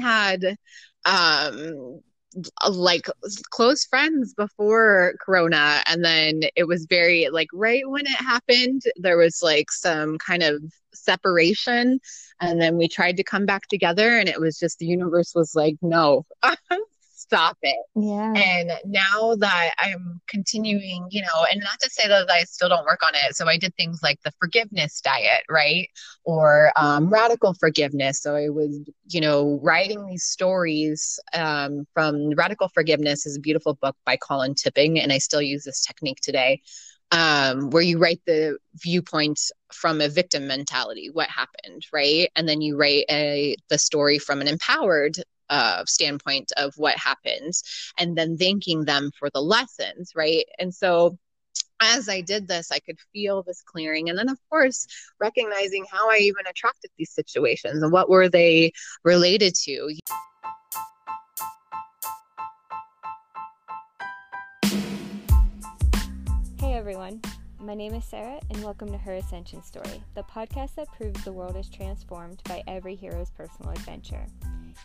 had um like close friends before corona and then it was very like right when it happened there was like some kind of separation and then we tried to come back together and it was just the universe was like no stop it. Yeah. And now that I'm continuing, you know, and not to say that I still don't work on it. So I did things like the forgiveness diet, right? Or um, radical forgiveness. So I was, you know, writing these stories um, from Radical Forgiveness is a beautiful book by Colin Tipping. And I still use this technique today. Um, where you write the viewpoint from a victim mentality, what happened, right? And then you write a the story from an empowered uh, standpoint of what happens and then thanking them for the lessons right and so as I did this, I could feel this clearing. And then, of course, recognizing how I even attracted these situations and what were they related to. Hey, everyone. My name is Sarah, and welcome to Her Ascension Story, the podcast that proves the world is transformed by every hero's personal adventure.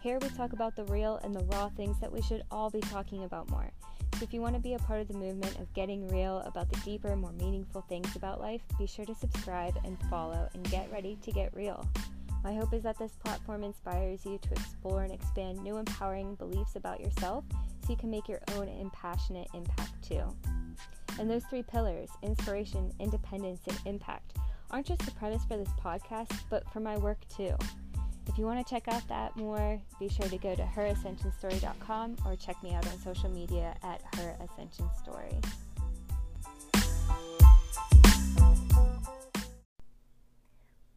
Here we talk about the real and the raw things that we should all be talking about more. So if you want to be a part of the movement of getting real about the deeper, more meaningful things about life, be sure to subscribe and follow and get ready to get real. My hope is that this platform inspires you to explore and expand new empowering beliefs about yourself so you can make your own impassionate impact too. And those three pillars inspiration, independence, and impact aren't just the premise for this podcast, but for my work too. If you want to check out that more, be sure to go to herascensionstory.com or check me out on social media at Her Ascension Story.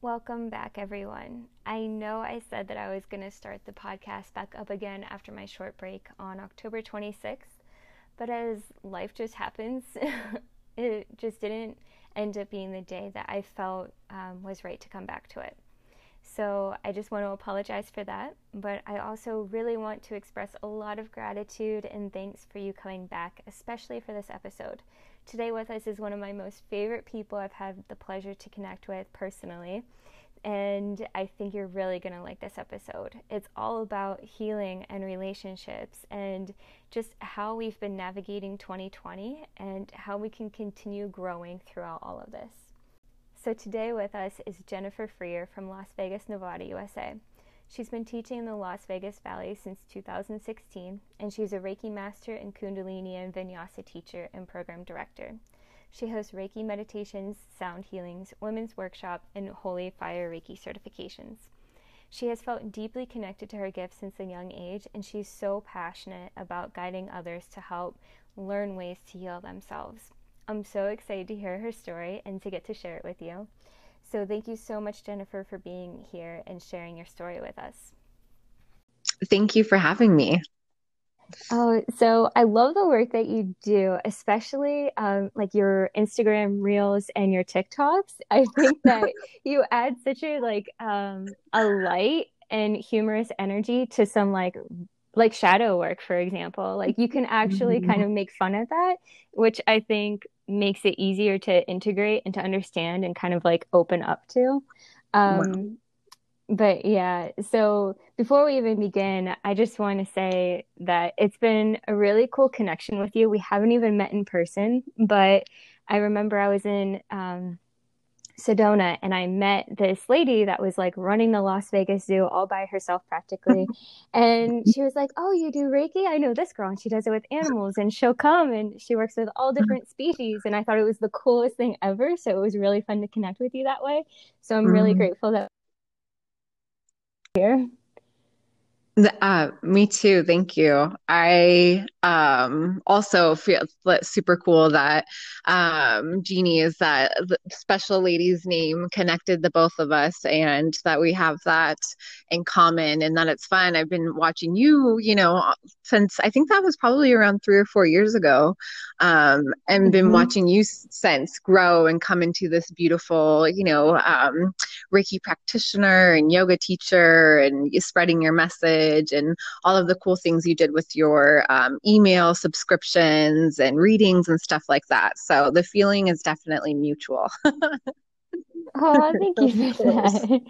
Welcome back, everyone. I know I said that I was going to start the podcast back up again after my short break on October 26th, but as life just happens, it just didn't end up being the day that I felt um, was right to come back to it. So I just want to apologize for that. But I also really want to express a lot of gratitude and thanks for you coming back, especially for this episode. Today with us is one of my most favorite people I've had the pleasure to connect with personally. And I think you're really going to like this episode. It's all about healing and relationships and just how we've been navigating 2020 and how we can continue growing throughout all of this. So today with us is Jennifer Freer from Las Vegas, Nevada, USA. She's been teaching in the Las Vegas Valley since 2016, and she's a Reiki master and Kundalini and Vinyasa teacher and program director. She hosts Reiki meditations, sound healings, women's workshop, and Holy Fire Reiki certifications. She has felt deeply connected to her gift since a young age, and she's so passionate about guiding others to help learn ways to heal themselves. I'm so excited to hear her story and to get to share it with you. So, thank you so much, Jennifer, for being here and sharing your story with us. Thank you for having me. Oh, so I love the work that you do, especially um, like your Instagram reels and your TikToks. I think that you add such a like um, a light and humorous energy to some like like shadow work, for example. Like you can actually kind of make fun of that, which I think makes it easier to integrate and to understand and kind of like open up to. Um, wow. But yeah, so before we even begin, I just want to say that it's been a really cool connection with you. We haven't even met in person, but I remember I was in um, Sedona and I met this lady that was like running the Las Vegas Zoo all by herself practically. and she was like, Oh, you do Reiki? I know this girl and she does it with animals and she'll come and she works with all different species. And I thought it was the coolest thing ever. So it was really fun to connect with you that way. So I'm really mm-hmm. grateful that here. Uh, me too. Thank you. I um, also feel super cool that um, Jeannie is that special lady's name connected the both of us and that we have that in common and that it's fun. I've been watching you, you know, since I think that was probably around three or four years ago um, and mm-hmm. been watching you since grow and come into this beautiful, you know, um, Reiki practitioner and yoga teacher and spreading your message and all of the cool things you did with your um, email subscriptions and readings and stuff like that. So the feeling is definitely mutual. Oh, thank you for that.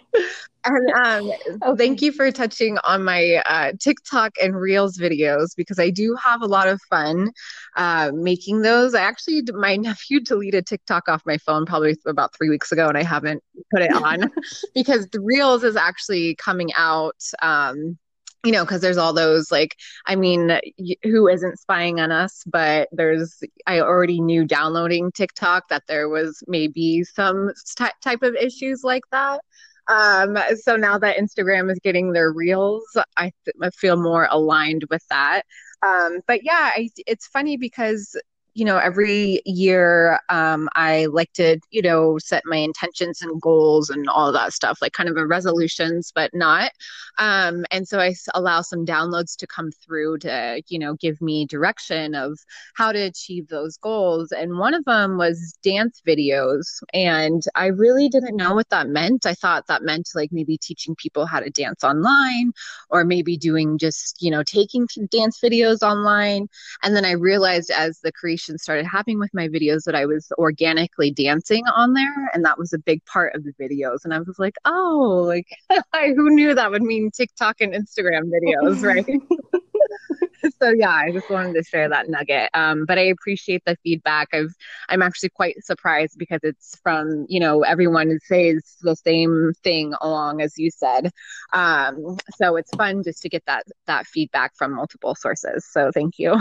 And um, okay. thank you for touching on my uh, TikTok and Reels videos because I do have a lot of fun uh, making those. I actually, my nephew deleted TikTok off my phone probably about three weeks ago, and I haven't put it on because the Reels is actually coming out. Um, you know, because there's all those like, I mean, who isn't spying on us? But there's, I already knew downloading TikTok that there was maybe some t- type of issues like that. Um, so now that Instagram is getting their reels, I, th- I feel more aligned with that. Um, but yeah, I, it's funny because you know, every year um, I like to, you know, set my intentions and goals and all that stuff, like kind of a resolutions, but not. Um, and so I allow some downloads to come through to, you know, give me direction of how to achieve those goals. And one of them was dance videos. And I really didn't know what that meant. I thought that meant like maybe teaching people how to dance online or maybe doing just, you know, taking dance videos online. And then I realized as the creation started happening with my videos that I was organically dancing on there. And that was a big part of the videos. And I was like, oh, like who knew that would mean TikTok and Instagram videos, right? so yeah, I just wanted to share that nugget. Um, but I appreciate the feedback. I've I'm actually quite surprised because it's from you know everyone says the same thing along as you said. Um, so it's fun just to get that that feedback from multiple sources. So thank you.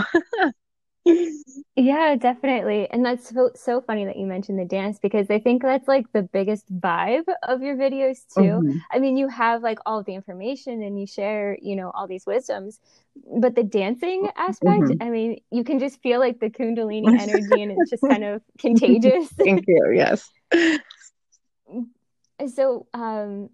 Yeah, definitely. And that's so, so funny that you mentioned the dance because I think that's like the biggest vibe of your videos too. Mm-hmm. I mean, you have like all the information and you share, you know, all these wisdoms, but the dancing aspect, mm-hmm. I mean, you can just feel like the Kundalini energy and it's just kind of contagious. Thank you. Yes. So, um,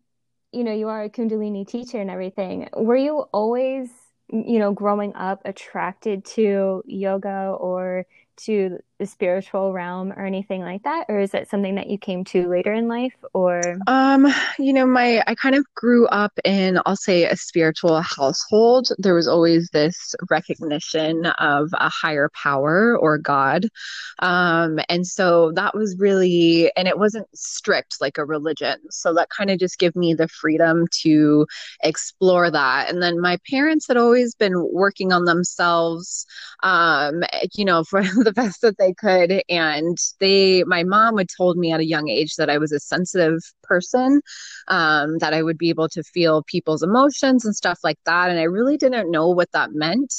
you know, you are a Kundalini teacher and everything. Were you always you know, growing up attracted to yoga or to the spiritual realm or anything like that? Or is that something that you came to later in life or? Um you know my i kind of grew up in i'll say a spiritual household. There was always this recognition of a higher power or god. Um and so that was really and it wasn't strict like a religion. So that kind of just gave me the freedom to explore that. And then my parents had always been working on themselves um you know for the best that they could and they my mom had told me at a young age that i was a sensitive person um, that i would be able to feel people's emotions and stuff like that and i really didn't know what that meant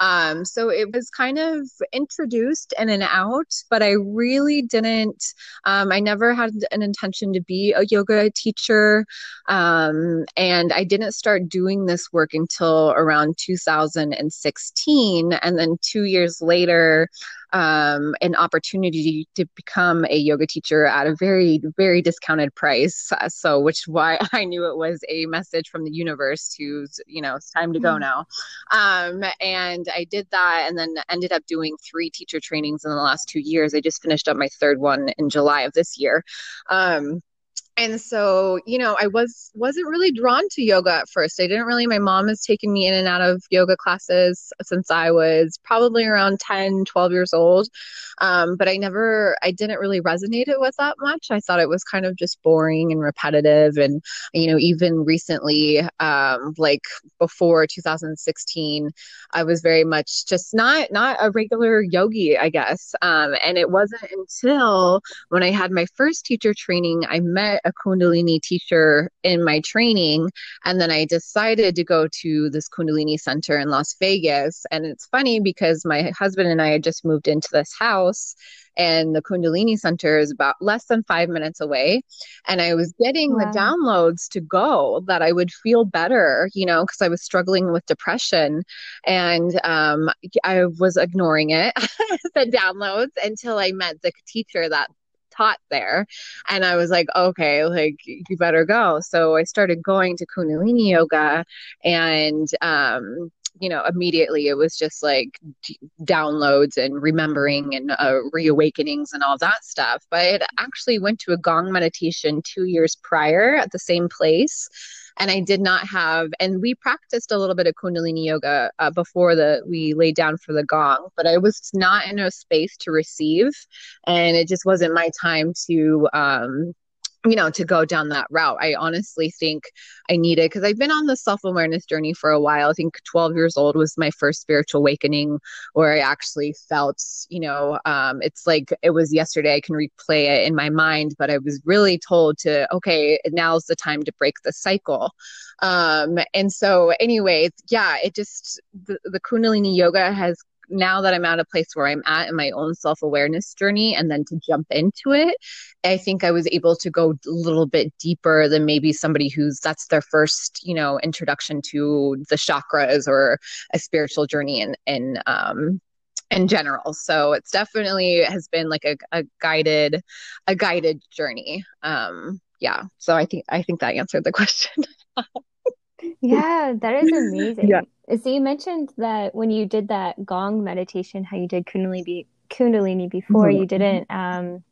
um, so it was kind of introduced in and out, but I really didn't, um, I never had an intention to be a yoga teacher. Um, and I didn't start doing this work until around 2016. And then two years later, um, an opportunity to become a yoga teacher at a very, very discounted price. So, which why I knew it was a message from the universe to, you know, it's time to go mm. now. Um, and I did that and then ended up doing three teacher trainings in the last two years. I just finished up my third one in July of this year. Um, and so you know i was wasn't really drawn to yoga at first. I didn't really my mom has taken me in and out of yoga classes since i was probably around 10 12 years old. Um, but i never i didn't really resonate it with that much. I thought it was kind of just boring and repetitive. And you know even recently um, like before 2016 i was very much just not not a regular yogi i guess. Um, and it wasn't until when i had my first teacher training i met a Kundalini teacher in my training. And then I decided to go to this Kundalini center in Las Vegas. And it's funny because my husband and I had just moved into this house and the Kundalini Center is about less than five minutes away. And I was getting wow. the downloads to go that I would feel better, you know, because I was struggling with depression. And um, I was ignoring it, the downloads, until I met the teacher that taught there. And I was like, okay, like you better go. So I started going to Kundalini yoga and, um, you know, immediately it was just like downloads and remembering and uh, reawakenings and all that stuff. But I actually went to a gong meditation two years prior at the same place and I did not have. And we practiced a little bit of Kundalini yoga uh, before the we laid down for the gong, but I was not in a space to receive, and it just wasn't my time to. Um, you know, to go down that route. I honestly think I needed because I've been on the self awareness journey for a while. I think 12 years old was my first spiritual awakening where I actually felt, you know, um, it's like it was yesterday. I can replay it in my mind, but I was really told to, okay, now's the time to break the cycle. Um, and so, anyway, yeah, it just, the, the Kundalini yoga has now that I'm at a place where I'm at in my own self awareness journey and then to jump into it, I think I was able to go a little bit deeper than maybe somebody who's that's their first, you know, introduction to the chakras or a spiritual journey in, in, um, in general. So it's definitely has been like a, a guided, a guided journey. Um, yeah. So I think, I think that answered the question. yeah, that is amazing. Yeah. So you mentioned that when you did that gong meditation, how you did kundalini, kundalini before, mm-hmm. you didn't, um,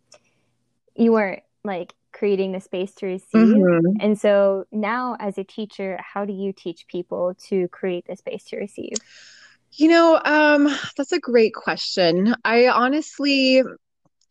you weren't like creating the space to receive. Mm-hmm. And so now, as a teacher, how do you teach people to create the space to receive? You know, um, that's a great question. I honestly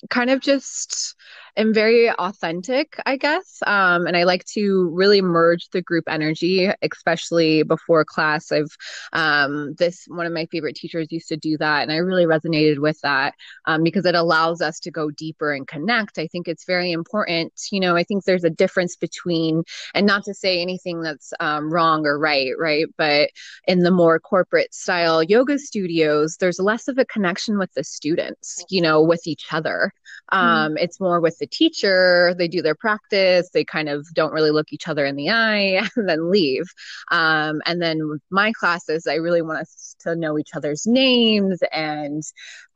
kind of just am very authentic, I guess. Um, and I like to really merge the group energy, especially before class. I've um, this one of my favorite teachers used to do that, and I really resonated with that um, because it allows us to go deeper and connect. I think it's very important. You know, I think there's a difference between, and not to say anything that's um, wrong or right, right, but in the more corporate style yoga studios, there's less of a connection with the students, you know, with each other. Mm. It's more with the teacher, they do their practice, they kind of don't really look each other in the eye and then leave. Um, and then my classes, I really want us to know each other's names and,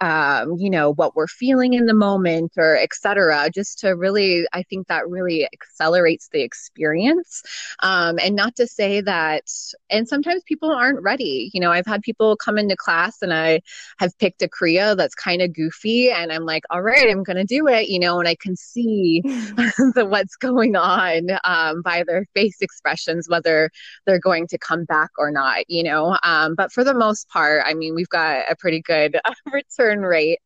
um, you know, what we're feeling in the moment or etc. Just to really, I think that really accelerates the experience. Um, and not to say that, and sometimes people aren't ready. You know, I've had people come into class and I have picked a Kriya that's kind of goofy and I'm like, all right, I'm going to do it, you know, and I can see the, what's going on um, by their face expressions, whether they're going to come back or not, you know. Um, but for the most part, I mean, we've got a pretty good return rate.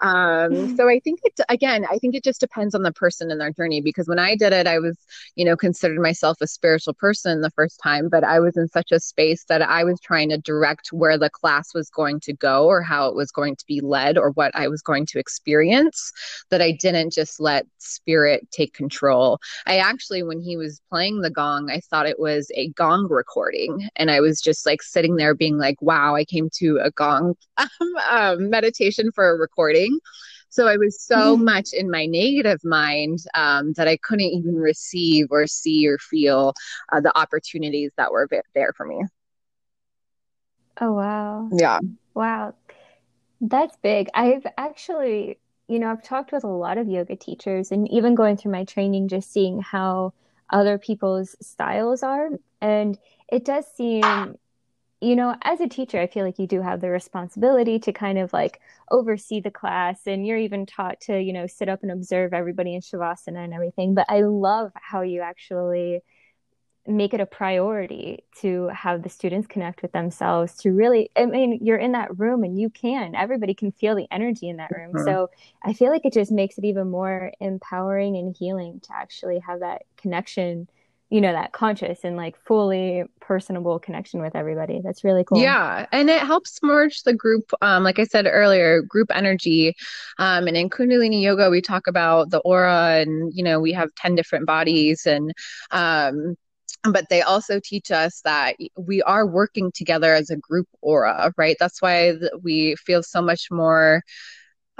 Um, so I think it again, I think it just depends on the person and their journey because when I did it, I was, you know, considered myself a spiritual person the first time, but I was in such a space that I was trying to direct where the class was going to go or how it was going to be led or what I was going to experience that I didn't just let spirit take control. I actually, when he was playing the gong, I thought it was a gong recording. And I was just like sitting there being like, wow, I came to a gong um, meditation for a recording so I was so mm-hmm. much in my negative mind um, that I couldn't even receive or see or feel uh, the opportunities that were there for me. Oh, wow. Yeah. Wow. That's big. I've actually, you know, I've talked with a lot of yoga teachers and even going through my training, just seeing how other people's styles are. And it does seem you know, as a teacher, I feel like you do have the responsibility to kind of like oversee the class, and you're even taught to, you know, sit up and observe everybody in Shavasana and everything. But I love how you actually make it a priority to have the students connect with themselves to really i mean you're in that room and you can everybody can feel the energy in that room mm-hmm. so i feel like it just makes it even more empowering and healing to actually have that connection you know that conscious and like fully personable connection with everybody. That's really cool. Yeah and it helps merge the group um, like i said earlier group energy um, and in kundalini yoga we talk about the aura and you know we have 10 different bodies and um, but they also teach us that we are working together as a group aura right? That's why we feel so much more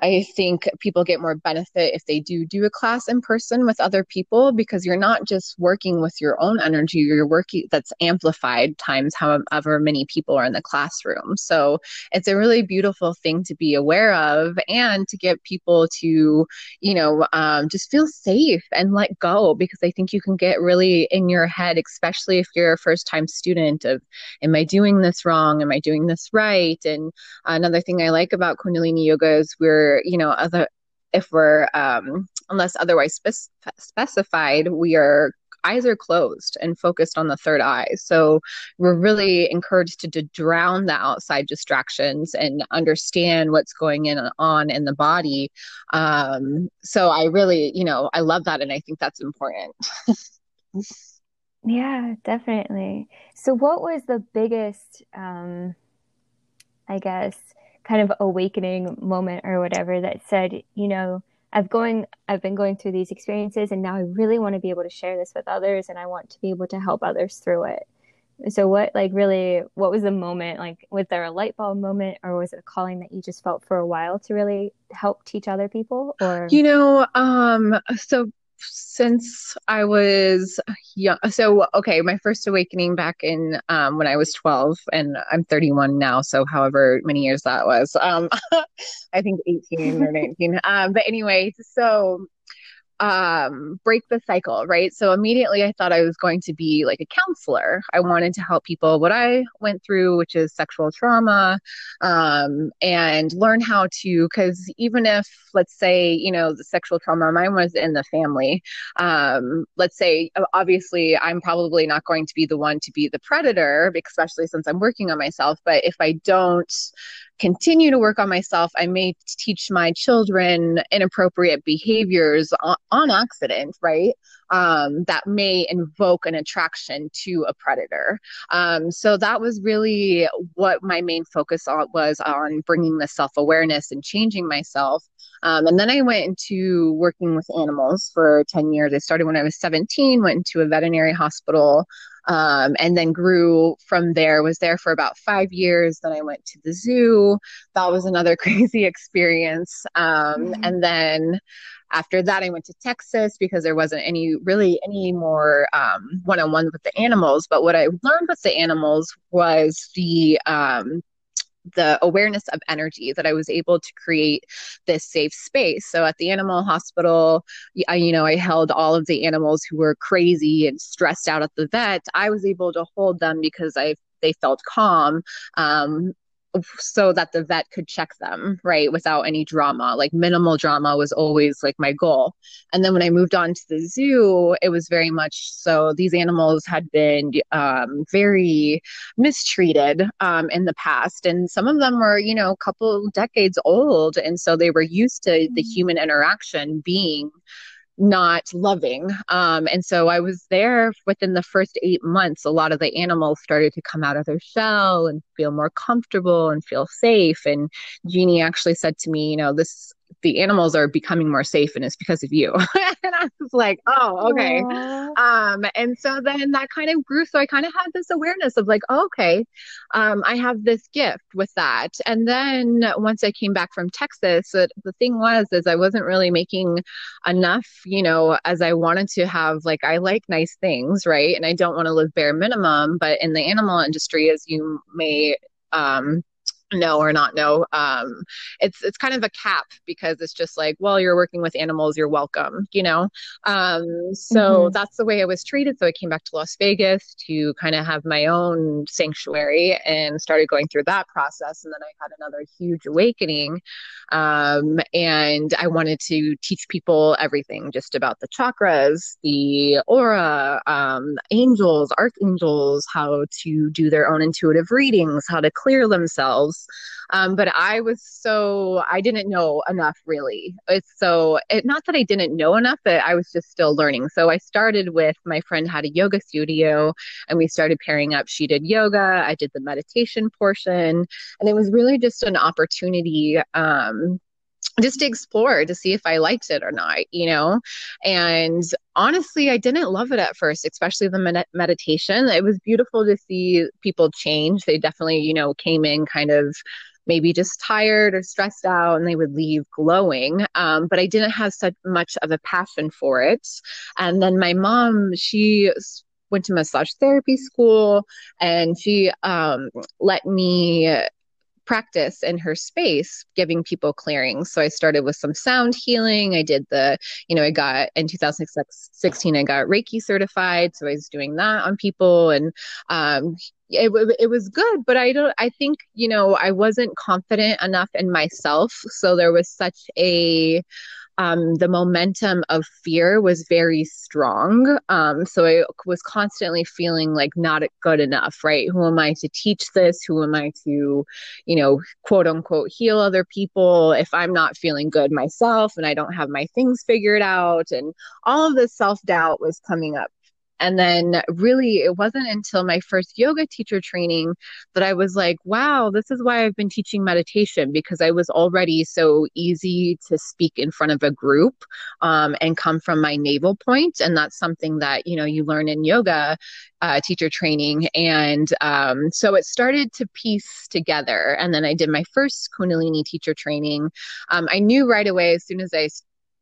I think people get more benefit if they do do a class in person with other people because you're not just working with your own energy, you're working that's amplified times however many people are in the classroom. So it's a really beautiful thing to be aware of and to get people to, you know, um, just feel safe and let go because I think you can get really in your head, especially if you're a first time student of, am I doing this wrong? Am I doing this right? And another thing I like about Kundalini Yoga is we're you know other if we're um, unless otherwise spe- specified we are eyes are closed and focused on the third eye. So we're really encouraged to, to drown the outside distractions and understand what's going in on in the body. Um, so I really, you know, I love that, and I think that's important. yeah, definitely. So, what was the biggest, um, I guess, kind of awakening moment or whatever that said, you know, I've going I've been going through these experiences and now I really want to be able to share this with others and I want to be able to help others through it. So what like really what was the moment like was there a light bulb moment or was it a calling that you just felt for a while to really help teach other people or You know, um so since I was young. So, okay, my first awakening back in um, when I was 12, and I'm 31 now. So, however many years that was, um, I think 18 or 19. Um, but anyway, so um, break the cycle, right? So immediately I thought I was going to be like a counselor. I wanted to help people what I went through, which is sexual trauma, um, and learn how to, because even if, let's say, you know, the sexual trauma, mine was in the family, um, let's say, obviously, I'm probably not going to be the one to be the predator, especially since I'm working on myself. But if I don't continue to work on myself, I may teach my children inappropriate behaviors on, on accident, right? Um, that may invoke an attraction to a predator. Um, so that was really what my main focus on, was on bringing the self awareness and changing myself. Um, and then I went into working with animals for 10 years. I started when I was 17, went into a veterinary hospital um, and then grew from there was there for about five years then i went to the zoo that was another crazy experience um, mm-hmm. and then after that i went to texas because there wasn't any really any more um, one-on-one with the animals but what i learned with the animals was the um, the awareness of energy that I was able to create this safe space. So at the animal hospital, I, you know, I held all of the animals who were crazy and stressed out at the vet. I was able to hold them because I they felt calm um, so that the vet could check them right without any drama. Like minimal drama was always like my goal. And then when i moved on to the zoo it was very much so these animals had been um, very mistreated um, in the past. And some of them were you know a couple decades old. And so they were used to the mm. human interaction being not loving. Um, and so I was there within the first eight months. A lot of the animals started to come out of their shell and feel more comfortable and feel safe. And Jeannie actually said to me, you know, this the animals are becoming more safe and it's because of you. and I was like, oh, okay. Aww. Um, and so then that kind of grew. So I kind of had this awareness of like, oh, okay, um, I have this gift with that. And then once I came back from Texas, it, the thing was, is I wasn't really making enough, you know, as I wanted to have, like, I like nice things, right? And I don't want to live bare minimum, but in the animal industry, as you may, um, know or not no um, it's it's kind of a cap because it's just like well you're working with animals you're welcome you know? Um, so mm-hmm. that's the way i was treated. So i came back to las vegas to kind of have my own sanctuary and started going through that process. And then i had another huge awakening um, and i wanted to teach people everything just about the chakras the aura um, angels archangels how to do their own intuitive readings how to clear themselves um, but I was so, I didn't know enough really. It's so, it, not that I didn't know enough, but I was just still learning. So I started with my friend had a yoga studio and we started pairing up. She did yoga, I did the meditation portion. And it was really just an opportunity. Um, just to explore to see if I liked it or not, you know? And honestly, I didn't love it at first, especially the med- meditation. It was beautiful to see people change. They definitely, you know, came in kind of maybe just tired or stressed out and they would leave glowing. Um, but I didn't have such much of a passion for it. And then my mom, she went to massage therapy school and she um, let me practice in her space giving people clearings. So i started with some sound healing. I did the you know i got in 2016 i got reiki certified. So i was doing that on people and um, it, it was good but i don't i think you know i wasn't confident enough in myself. So there was such a um, the momentum of fear was very strong. Um, so I was constantly feeling like not good enough, right? Who am I to teach this? Who am I to, you know, quote unquote, heal other people if I'm not feeling good myself and I don't have my things figured out? And all of this self doubt was coming up and then, really, it wasn't until my first yoga teacher training that I was like, wow, this is why I've been teaching meditation because I was already so easy to speak in front of a group um, and come from my navel point. And that's something that, you know, you learn in yoga uh, teacher training. And um, so it started to piece together. And then I did my first Kundalini teacher training. Um, I knew right away, as soon as I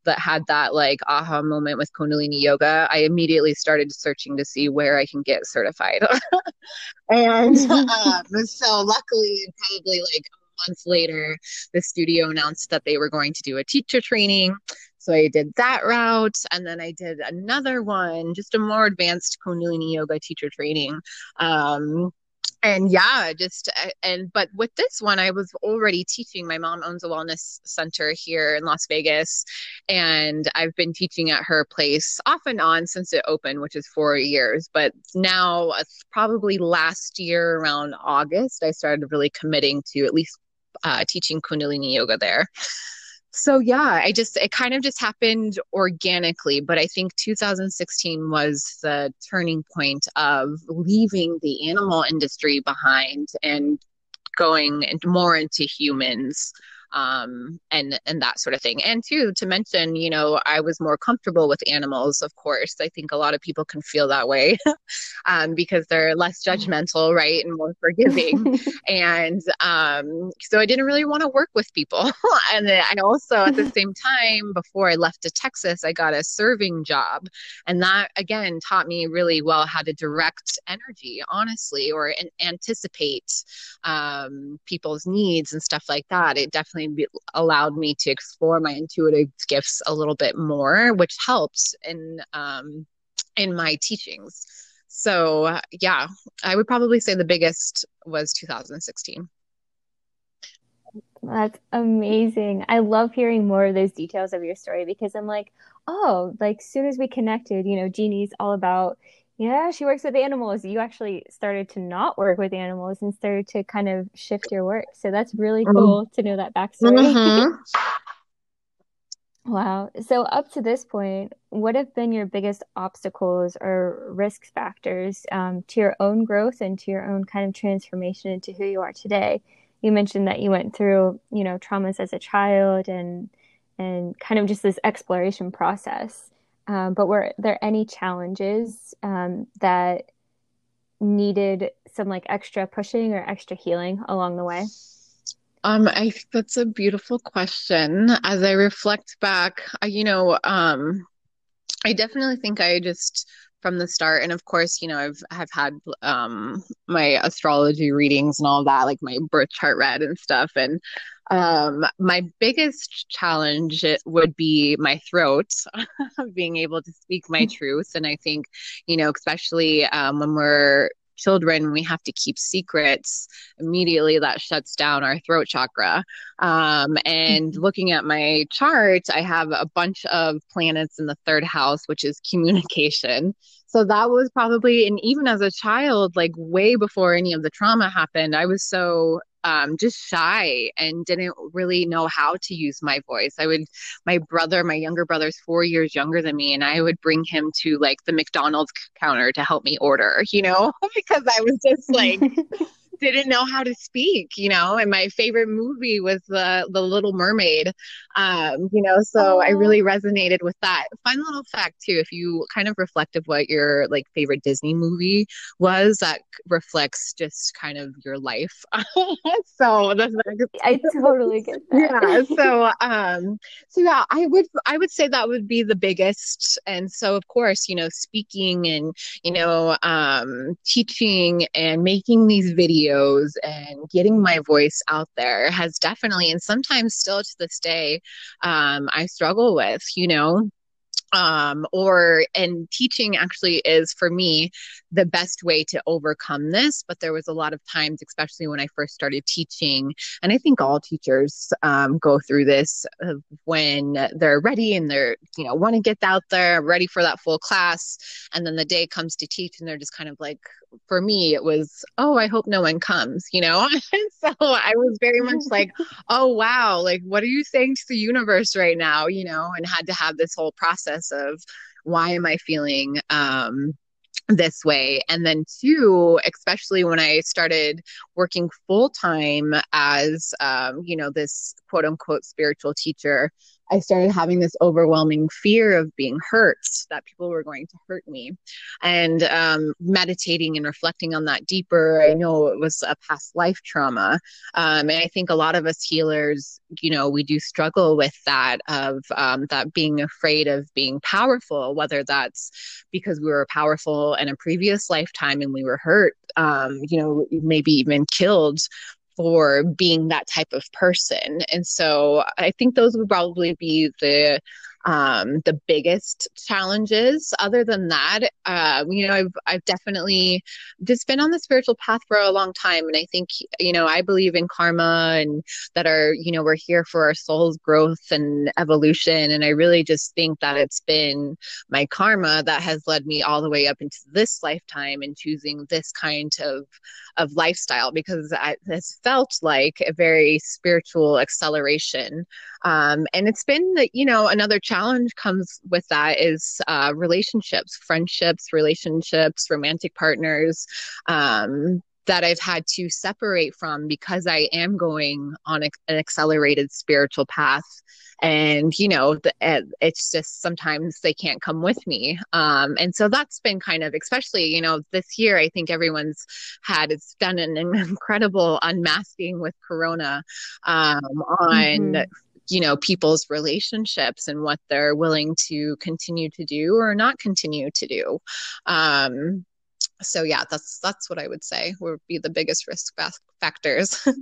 that had that like aha moment with Kundalini yoga, I immediately started searching to see where I can get certified. and um, so luckily, probably like a month later, the studio announced that they were going to do a teacher training. So I did that route. And then I did another one, just a more advanced Kundalini yoga teacher training. Um, and yeah just uh, and but with this one i was already teaching my mom owns a wellness center here in las vegas and i've been teaching at her place off and on since it opened which is four years but now probably last year around august i started really committing to at least uh, teaching kundalini yoga there so yeah i just it kind of just happened organically but i think 2016 was the turning point of leaving the animal industry behind and going more into humans um, and and that sort of thing. And too, to mention, you know, I was more comfortable with animals. Of course, I think a lot of people can feel that way um, because they're less judgmental, right, and more forgiving. and um, so I didn't really want to work with people. and then I also, at the same time, before I left to Texas, I got a serving job, and that again taught me really well how to direct energy, honestly, or an- anticipate um, people's needs and stuff like that. It definitely definitely allowed me to explore my intuitive gifts a little bit more, which helped in um, in my teachings. So yeah, I would probably say the biggest was 2016. That's amazing. I love hearing more of those details of your story because I'm like, oh, like soon as we connected, you know, Jeannie's all about yeah, she works with animals. You actually started to not work with animals and started to kind of shift your work. So that's really mm-hmm. cool mm-hmm. to know that backstory. Mm-hmm. wow. So, up to this point, what have been your biggest obstacles or risk factors um, to your own growth and to your own kind of transformation into who you are today? You mentioned that you went through, you know, traumas as a child and and kind of just this exploration process. Um, but were there any challenges um, that needed some like extra pushing or extra healing along the way? Um, I think that's a beautiful question. As I reflect back, I, you know, um, I definitely think I just from the start, and of course, you know, I've have had um my astrology readings and all that, like my birth chart read and stuff, and um, my biggest challenge would be my throat, being able to speak my truth. And I think, you know, especially um, when we're children, we have to keep secrets, immediately that shuts down our throat chakra. Um, and mm-hmm. looking at my chart, I have a bunch of planets in the third house, which is communication. So that was probably, and even as a child, like way before any of the trauma happened, I was so um, just shy and didn't really know how to use my voice. I would, my brother, my younger brother's four years younger than me, and I would bring him to like the McDonald's counter to help me order, you know, because I was just like, didn't know how to speak, you know, and my favorite movie was the the Little Mermaid. Um, you know, so oh. I really resonated with that. Fun little fact too, if you kind of reflect of what your like favorite Disney movie was, that reflects just kind of your life. so that's I totally get that. Yeah. So um so yeah, I would I would say that would be the biggest. And so of course, you know, speaking and you know, um teaching and making these videos videos and getting my voice out there has definitely, and sometimes still to this day, um, I struggle with, you know, um, or and teaching actually is for me the best way to overcome this but there was a lot of times especially when i first started teaching and i think all teachers um, go through this uh, when they're ready and they're you know want to get out there ready for that full class and then the day comes to teach and they're just kind of like for me it was oh i hope no one comes you know? And so i was very much like oh wow like what are you saying to the universe right now? you know and had to have this whole process of why am i feeling um this way? And then two especially when i started working full time as um, you know this quote unquote spiritual teacher I started having this overwhelming fear of being hurt, that people were going to hurt me. And um, meditating and reflecting on that deeper, I know it was a past life trauma. Um, and I think a lot of us healers, you know, we do struggle with that of um, that being afraid of being powerful, whether that's because we were powerful in a previous lifetime and we were hurt, um, you know, maybe even killed for being that type of person. And so I think those would probably be the um, the biggest challenges. Other than that, uh, you know, I've I've definitely just been on the spiritual path for a long time, and I think you know I believe in karma and that our you know we're here for our soul's growth and evolution, and I really just think that it's been my karma that has led me all the way up into this lifetime and choosing this kind of of lifestyle because I, it's felt like a very spiritual acceleration. Um, and it's been, you know, another challenge comes with that is uh, relationships, friendships, relationships, romantic partners. Um, that I've had to separate from because I am going on a, an accelerated spiritual path. And, you know, the, it's just sometimes they can't come with me. Um, and so that's been kind of, especially, you know, this year, I think everyone's had, it's done an incredible unmasking with Corona um, on. Mm-hmm you know people's relationships and what they're willing to continue to do or not continue to do um so yeah that's that's what i would say would be the biggest risk factors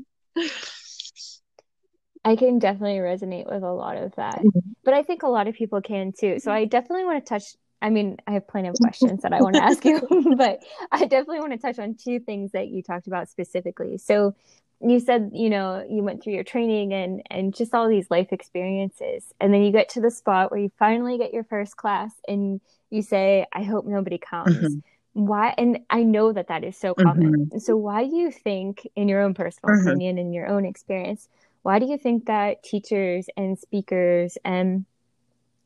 I can definitely resonate with a lot of that. Mm-hmm. But I think a lot of people can too. So I definitely want to touch I mean, I have plenty of questions that I want to ask you, but I definitely want to touch on two things that you talked about specifically. So you said you know you went through your training and and just all these life experiences and then you get to the spot where you finally get your first class and you say i hope nobody comes mm-hmm. why and i know that that is so common mm-hmm. so why do you think in your own personal mm-hmm. opinion in your own experience why do you think that teachers and speakers and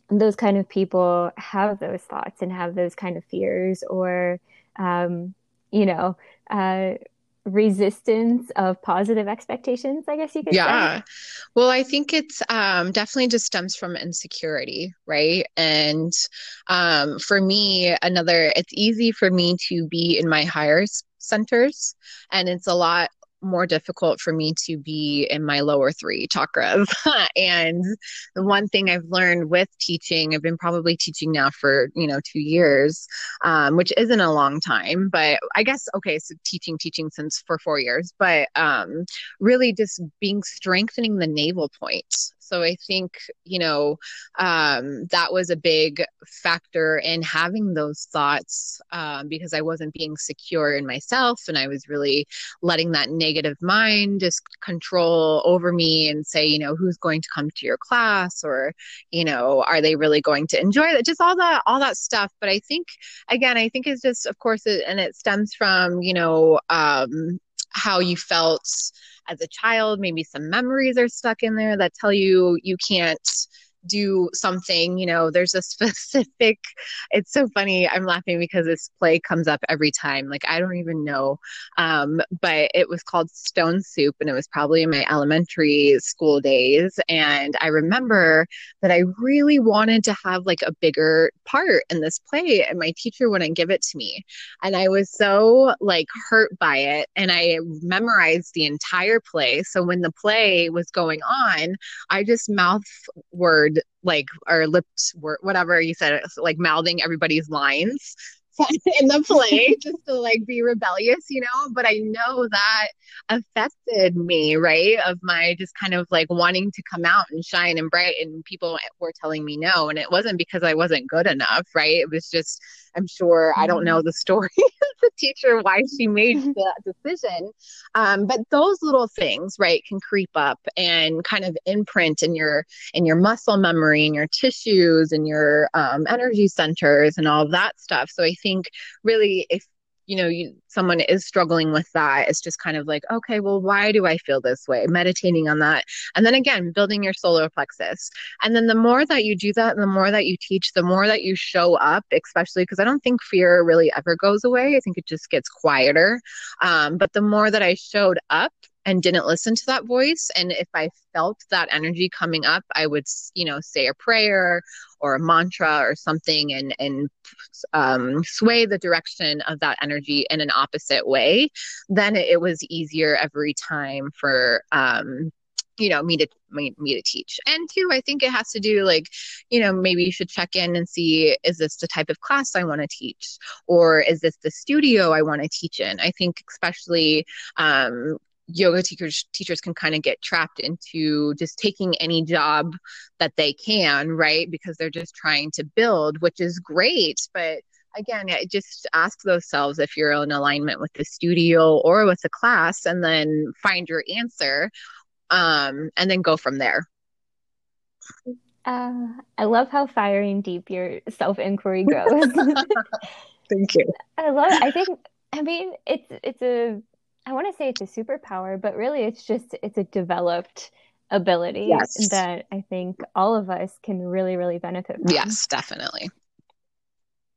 those kind of people have those thoughts and have those kind of fears or um, you know uh, resistance of positive expectations i guess you could yeah say. well i think it's um, definitely just stems from insecurity right and um, for me another it's easy for me to be in my higher centers and it's a lot more difficult for me to be in my lower three chakras. and the one thing I've learned with teaching, I've been probably teaching now for, you know, two years, um, which isn't a long time, but I guess, okay, so teaching, teaching since for four years, but um, really just being strengthening the navel point so I think, you know, um, that was a big factor in having those thoughts um, because I wasn't being secure in myself and I was really letting that negative mind just control over me and say, you know, who's going to come to your class or, you know, are they really going to enjoy that? Just all that, all that stuff. But I think, again, I think it's just, of course, it, and it stems from, you know, um, how you felt as a child. Maybe some memories are stuck in there that tell you you can't do something you know there's a specific it's so funny i'm laughing because this play comes up every time like i don't even know um, but it was called stone soup and it was probably in my elementary school days and i remember that i really wanted to have like a bigger part in this play and my teacher wouldn't give it to me and i was so like hurt by it and i memorized the entire play so when the play was going on i just mouth word like our lips were whatever you said like mouthing everybody's lines in the play just to like be rebellious, you know. But I know that affected me, right? Of my just kind of like wanting to come out and shine and bright, and people were telling me no. And it wasn't because I wasn't good enough, right? It was just, I'm sure, I don't know mm-hmm. the story of the teacher why she made that decision. Um, but those little things, right, can creep up and kind of imprint in your in your muscle memory and your tissues and your um, energy centers and all that stuff. So I think really if you know you someone is struggling with that it's just kind of like okay well why do i feel this way? Meditating on that. And then again building your solar plexus. And then the more that you do that and the more that you teach the more that you show up especially because i don't think fear really ever goes away. I think it just gets quieter. Um, but the more that i showed up and didn't listen to that voice. And if i felt that energy coming up i would you know say a prayer or a mantra or something and and um, sway the direction of that energy in an opposite way then it was easier every time for um, you know me to me, to teach. And two i think it has to do like you know maybe you should check in and see is this the type of class i want to teach? Or is this the studio i want to teach in? I think especially um, yoga teachers teachers can kind of get trapped into just taking any job that they can right? Because they're just trying to build which is great but again just ask those selves if you're in alignment with the studio or with the class and then find your answer um, and then go from there. Uh, i love how firing deep your self-inquiry goes. Thank you. I love i think i mean it's it's a I want to say it's a superpower, but really it's just it's a developed ability yes. that I think all of us can really really benefit from. Yes, definitely.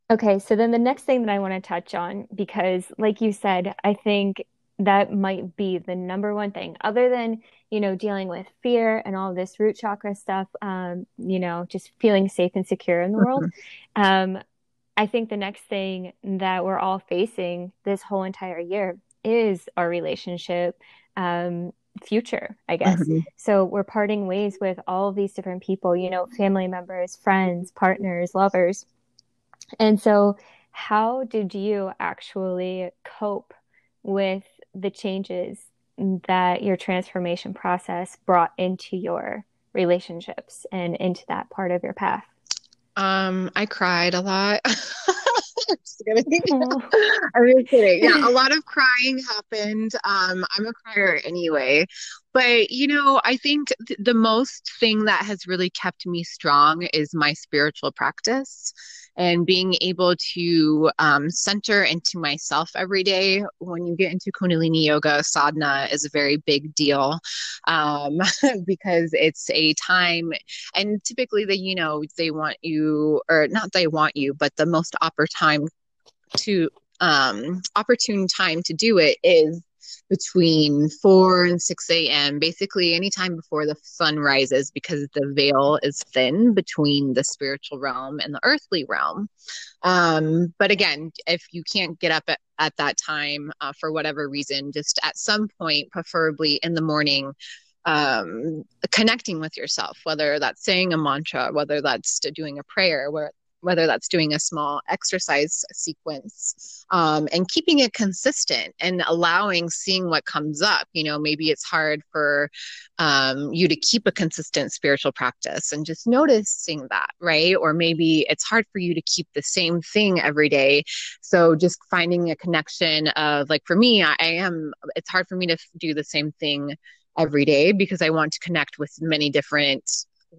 Okay, so then the next thing that I want to touch on because like you said, I think that might be the number one thing other than, you know, dealing with fear and all this root chakra stuff, um, you know, just feeling safe and secure in the world. Mm-hmm. Um, I think the next thing that we're all facing this whole entire year is our relationship um, future, I guess. Mm-hmm. So we're parting ways with all these different people, you know, family members, friends, partners, lovers. And so, how did you actually cope with the changes that your transformation process brought into your relationships and into that part of your path? Um, I cried a lot. I'm just kidding. I'm just kidding. Yeah, a lot of crying happened. Um, I'm a crier anyway. But, you know, I think th- the most thing that has really kept me strong is my spiritual practice and being able to um, center into myself every day. When you get into Kundalini Yoga, sadhana is a very big deal um, because it's a time, and typically they, you know, they want you, or not they want you, but the most opportune time to um, opportune time to do it is between 4 and 6 a.m. Basically, anytime before the sun rises, because the veil is thin between the spiritual realm and the earthly realm. Um, but again, if you can't get up at, at that time uh, for whatever reason, just at some point, preferably in the morning, um, connecting with yourself, whether that's saying a mantra, whether that's doing a prayer, where whether that's doing a small exercise sequence um, and keeping it consistent and allowing seeing what comes up. You know maybe it's hard for um, you to keep a consistent spiritual practice and just noticing that right? Or maybe it's hard for you to keep the same thing every day. So just finding a connection of like for me i, I am it's hard for me to do the same thing every day because I want to connect with many different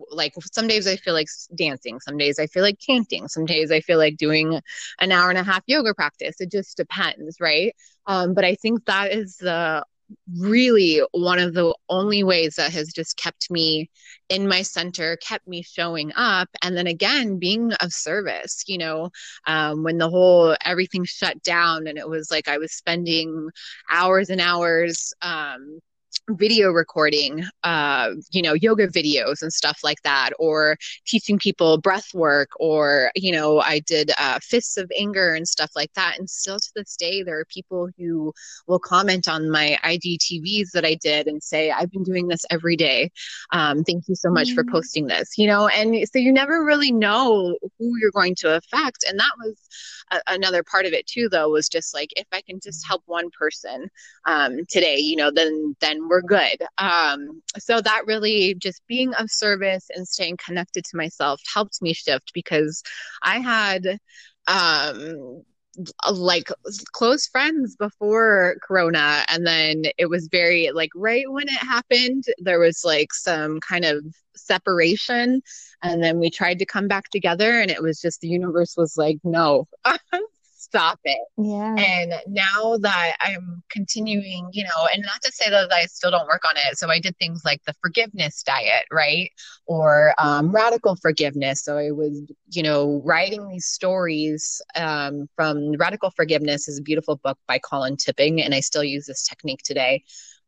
like some days I feel like dancing, some days I feel like chanting, some days I feel like doing an hour and a half yoga practice. It just depends, right? Um, but I think that is the really one of the only ways that has just kept me in my center kept me showing up and then again being of service you know um, when the whole everything shut down and it was like i was spending hours and hours um, video recording uh you know yoga videos and stuff like that or teaching people breath work or you know i did uh, fists of anger and stuff like that and still to this day there are people who will comment on my igtvs that i did and say i've been doing this every day um, thank you so much mm-hmm. for posting this you know and so you never really know who you're going to affect and that was a- another part of it too though was just like if i can just help one person um, today you know then then we're we're good. Um, so that really just being of service and staying connected to myself helped me shift because I had um like close friends before corona and then it was very like right when it happened there was like some kind of separation and then we tried to come back together and it was just the universe was like no stop it. Yeah. And now that I'm continuing, you know, and not to say that I still don't work on it. So I did things like the forgiveness diet, right? Or um, radical forgiveness. So I was, you know, writing these stories um, from Radical Forgiveness is a beautiful book by Colin Tipping. And I still use this technique today.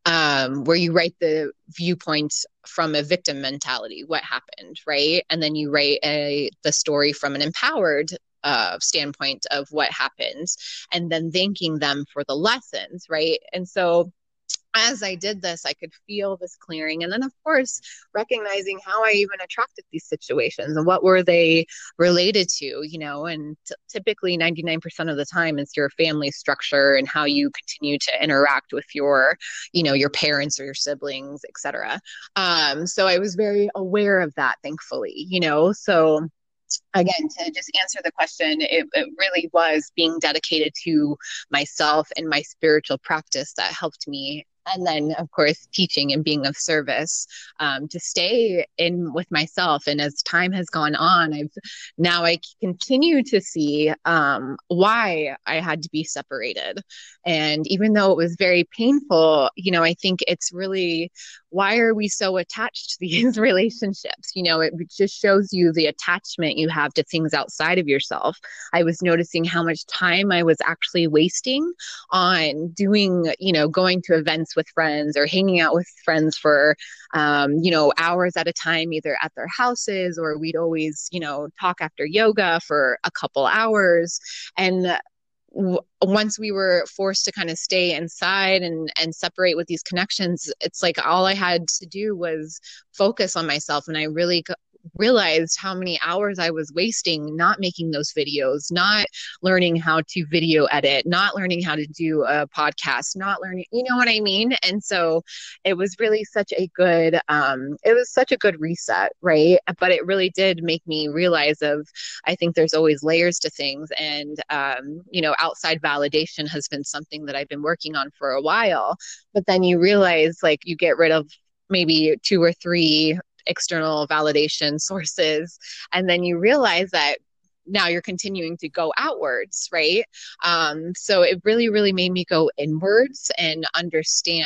Um, where you write the viewpoint from a victim mentality, what happened, right? And then you write a the story from an empowered uh, standpoint of what happens and then thanking them for the lessons right and so as I did this, I could feel this clearing. And then, of course, recognizing how I even attracted these situations and what were they related to, you know, and t- typically 99% of the time it's your family structure and how you continue to interact with your, you know, your parents or your siblings, etc. Um, so I was very aware of that, thankfully, you know, so again to just answer the question it, it, really was being dedicated to myself and my spiritual practice that helped me and then of course teaching and being of service um, to stay in with myself. And as time has gone on i've now i continue to see um, why i had to be separated. And even though it was very painful you know i think it's really why are we so attached to these relationships? You know it just shows you the attachment you have to things outside of yourself. I was noticing how much time i was actually wasting on doing you know going to events with friends or hanging out with friends for um, you know hours at a time either at their houses or we'd always you know talk after yoga for a couple hours. And once we were forced to kind of stay inside and and separate with these connections it's like all i had to do was focus on myself. And i really realized how many hours I was wasting not making those videos, not learning how to video edit, not learning how to do a podcast, not learning, you know what I mean? And so it was really such a good, um, it was such a good reset, right? But it really did make me realize of, I think there's always layers to things. And, um, you know, outside validation has been something that I've been working on for a while. But then you realize like you get rid of maybe two or three external validation sources and then you realize that now you're continuing to go outwards, right? Um, so it really, really made me go inwards and understand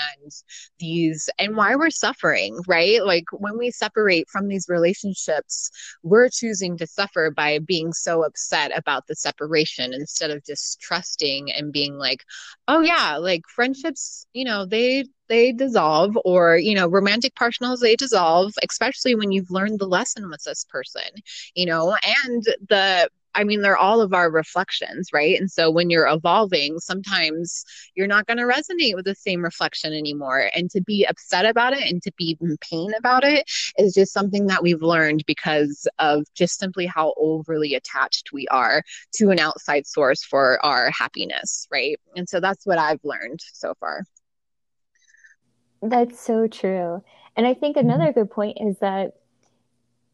these and why we're suffering, right? Like when we separate from these relationships, we're choosing to suffer by being so upset about the separation instead of just trusting and being like, oh, yeah, like friendships, you know, they they dissolve or you know romantic partners they dissolve especially when you've learned the lesson with this person you know and the I mean, they're all of our reflections, right? And so when you're evolving, sometimes you're not going to resonate with the same reflection anymore. And to be upset about it and to be in pain about it is just something that we've learned because of just simply how overly attached we are to an outside source for our happiness, right? And so that's what I've learned so far. That's so true. And I think another mm-hmm. good point is that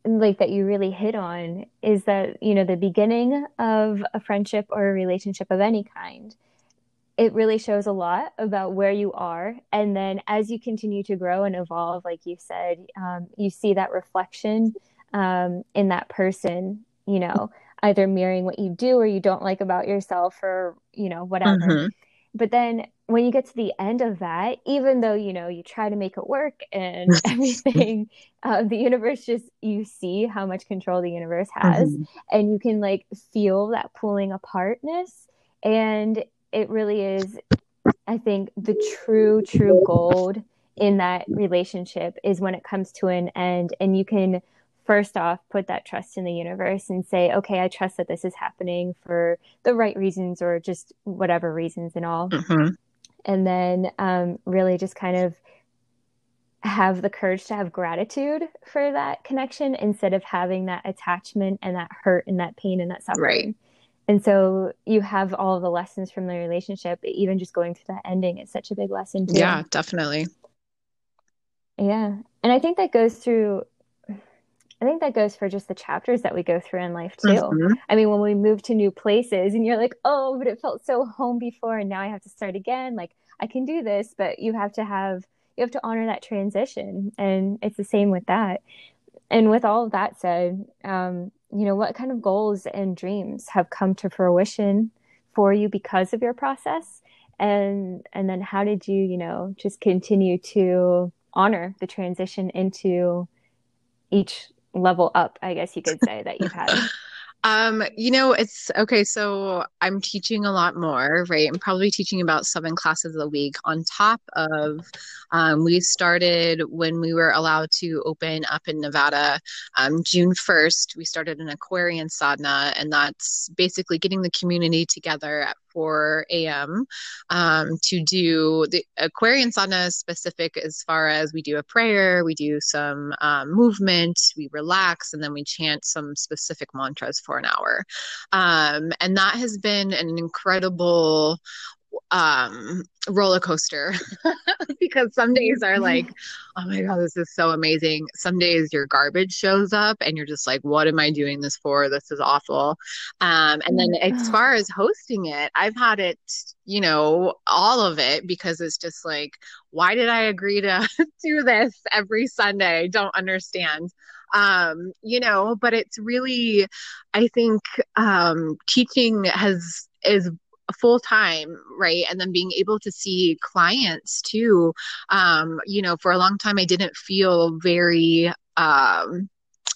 like that you really hit on is that you know the beginning of a friendship or a relationship of any kind it really shows a lot about where you are and then as you continue to grow and evolve like you said um, you see that reflection um, in that person you know either mirroring what you do or you don't like about yourself or you know whatever mm-hmm. but then when you get to the end of that, even though you know you try to make it work and everything, uh, the universe just you see how much control the universe has, mm-hmm. and you can like feel that pulling apartness, and it really is, I think, the true true gold in that relationship is when it comes to an end and you can first off put that trust in the universe and say okay i trust that this is happening for the right reasons or just whatever reasons and all mm-hmm. And then um, really just kind of have the courage to have gratitude for that connection instead of having that attachment and that hurt and that pain and that suffering right. and so you have all the lessons from the relationship even just going through that ending is such a big lesson too. yeah definitely yeah. And I think that goes through I think that goes for just the chapters that we go through in life too. Mm-hmm. I mean, when we move to new places and you're like, "Oh, but it felt so home before and now I have to start again." Like, I can do this, but you have to have you have to honor that transition and it's the same with that. And with all of that said, um, you know, what kind of goals and dreams have come to fruition for you because of your process? And and then how did you, you know, just continue to honor the transition into each level up, I guess you could say, that you've had? Um, you know, it's okay. So I'm teaching a lot more, right? I'm probably teaching about seven classes a week on top of, um, we started when we were allowed to open up in Nevada, um, June 1st, we started an Aquarian sadhana, and that's basically getting the community together at 4 a.m. Um, to do the Aquarian sadhana specific as far as we do a prayer, we do some um, movement, we relax, and then we chant some specific mantras for an hour. Um, and that has been an incredible um roller coaster. Because some days are like oh my god this is so amazing. Some days your garbage shows up and you're just like what am i doing this for? This is awful. Um and then as far as hosting it i've had it you know all of it because it's just like why did i agree to do this every sunday? I don't understand. Um you know but it's really i think um teaching has is full time right and then being able to see clients too um you know for a long time i didn't feel very um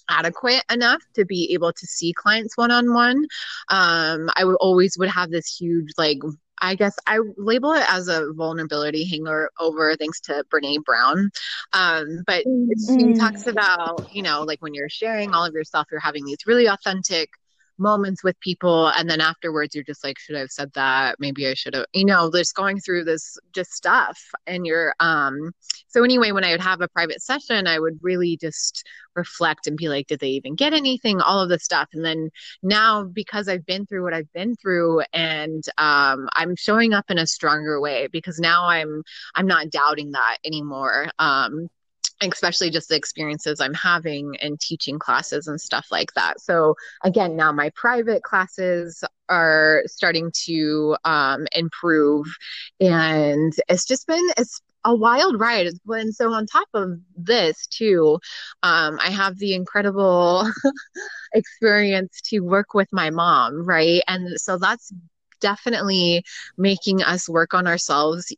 adequate enough to be able to see clients one on one. Um, I would always would have this huge like I guess I label it as a vulnerability hangover thanks to Brene Brown. Um, but mm-hmm. she talks about, you know, like when you're sharing all of yourself, you're having these really authentic moments with people and then afterwards you're just like should i have said that. Maybe i should have you know just going through this just stuff. And you're um so anyway when i would have a private session i would really just reflect and be like did they even get anything? All of this stuff. And then now because i've been through what i've been through and um i'm showing up in a stronger way because now i'm i'm not doubting that anymore. Um especially just the experiences I'm having and teaching classes and stuff like that. So again, now my private classes are starting to um, improve, and it's just been it's a wild ride. And so on top of this too, um, I have the incredible experience to work with my mom, right? And so that's definitely making us work on ourselves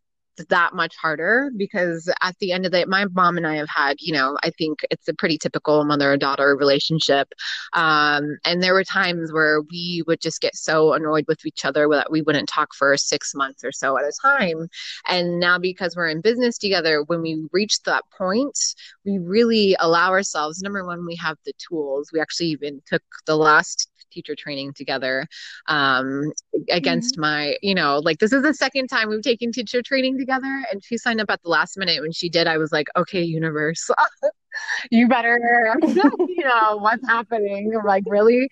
that much harder because at the end of the day, my mom and I have had, you know, I think it's a pretty typical mother and daughter relationship. Um, and there were times where we would just get so annoyed with each other that we wouldn't talk for six months or so at a time. And now because we're in business together, when we reach that point, we really allow ourselves, number one, we have the tools. We actually even took the last teacher training together um, against mm-hmm. my, you know, like this is the second time we've taken teacher training together. And she signed up at the last minute. When she did, I was like, okay, universe, you better you know what's happening like really.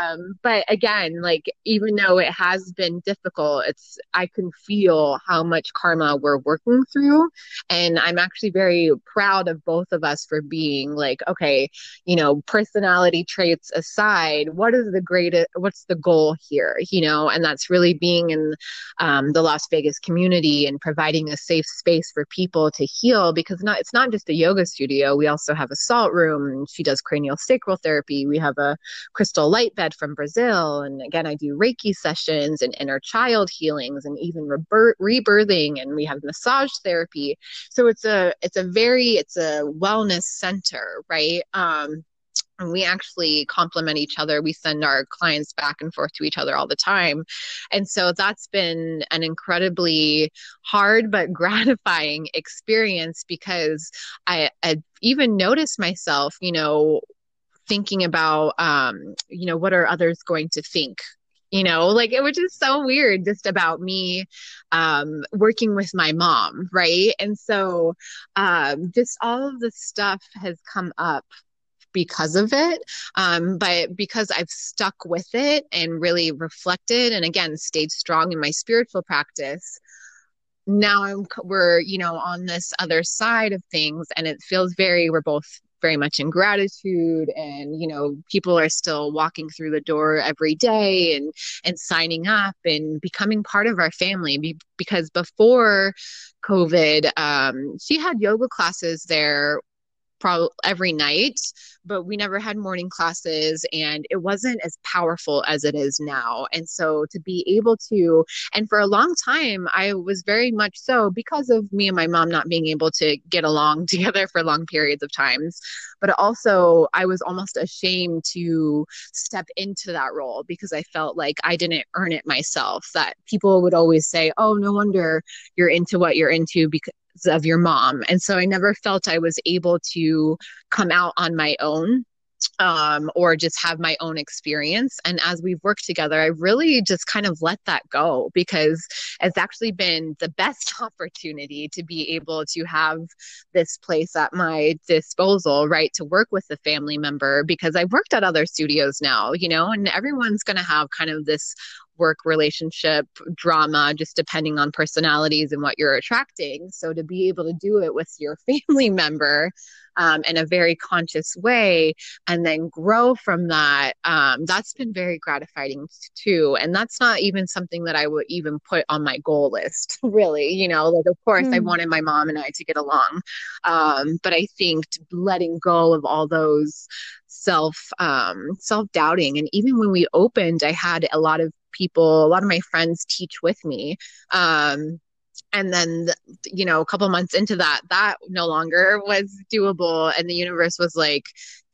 Um but again like even though it has been difficult it's i can feel how much karma we're working through. And i'm actually very proud of both of us for being like okay you know personality traits aside what is the greatest what's the goal here you know? And that's really being in um, the las vegas community and providing a safe space for people to heal because not it's not just a yoga studio we also have a salt room. She does cranial sacral therapy. We have a crystal light bed from Brazil. And again, I do Reiki sessions and inner child healings and even rebirth, rebirthing. And we have massage therapy. So it's a, it's a very, it's a wellness center, right? Um, and we actually complement each other. We send our clients back and forth to each other all the time. And so that's been an incredibly hard but gratifying experience because I, I even noticed myself, you know, thinking about um, you know, what are others going to think you know like it was just so weird just about me um, working with my mom right and so um, just all of this stuff has come up because of it um, but because i've stuck with it and really reflected and again stayed strong in my spiritual practice now I'm, we're you know on this other side of things and it feels very we're both very much in gratitude and you know people are still walking through the door every day and and signing up and becoming part of our family Be- because before covid um, she had yoga classes there probably every night, but we never had morning classes and it wasn't as powerful as it is now. And so to be able to, and for a long time, I was very much so because of me and my mom not being able to get along together for long periods of times. But also, I was almost ashamed to step into that role because I felt like I didn't earn it myself. That people would always say, Oh, no wonder you're into what you're into because of your mom. And so I never felt I was able to come out on my own um, or just have my own experience. And as we've worked together, I really just kind of let that go because it's actually been the best opportunity to be able to have this place at my disposal, right? To work with a family member because I've worked at other studios now, you know, and everyone's going to have kind of this work relationship drama just depending on personalities and what you're attracting so to be able to do it with your family member um, in a very conscious way and then grow from that um, that's been very gratifying too and that's not even something that i would even put on my goal list really you know like of course mm. i hmm. wanted my mom and i to get along um, but i think letting go of all those self um, self doubting and even when we opened i had a lot of people a lot of my friends teach with me. Um, and then you know a couple months into that that no longer was doable. And the universe was like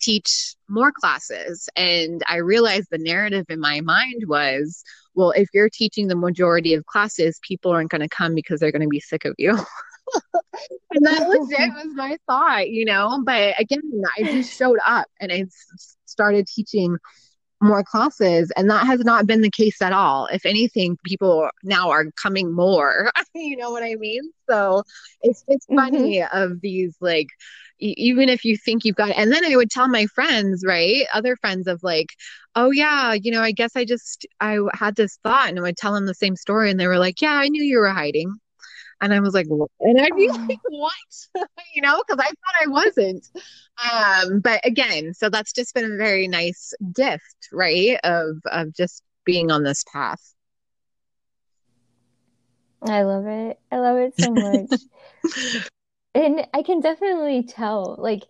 teach more classes. And i realized the narrative in my mind was well if you're teaching the majority of classes people aren't going to come because they're going to be sick of you. And that was my thought you know? But again i just showed up and i started teaching more classes and that has not been the case at all. If anything people now are coming more you know what i mean? So it's it's mm-hmm. funny of these like even if you think you've got and then i would tell my friends right? Other friends of like oh yeah you know i guess i just i had this thought and i would tell them the same story and they were like yeah i knew you were hiding and I was like, what? and I'd be oh. like, what? you know, because I thought I wasn't. Um, but again, so that's just been a very nice gift, right? Of of just being on this path. I love it. I love it so much. and I can definitely tell, like,